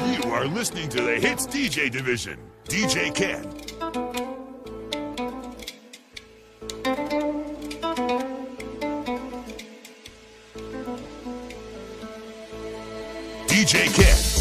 You are listening to the Hits DJ division. DJ Ken. DJ Ken.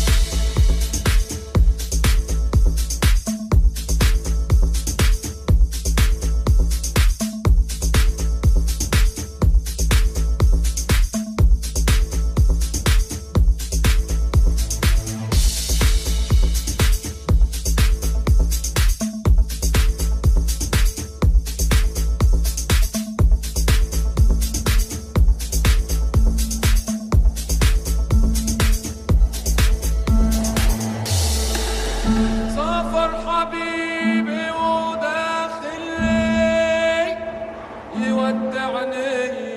عن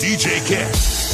DJ Ken.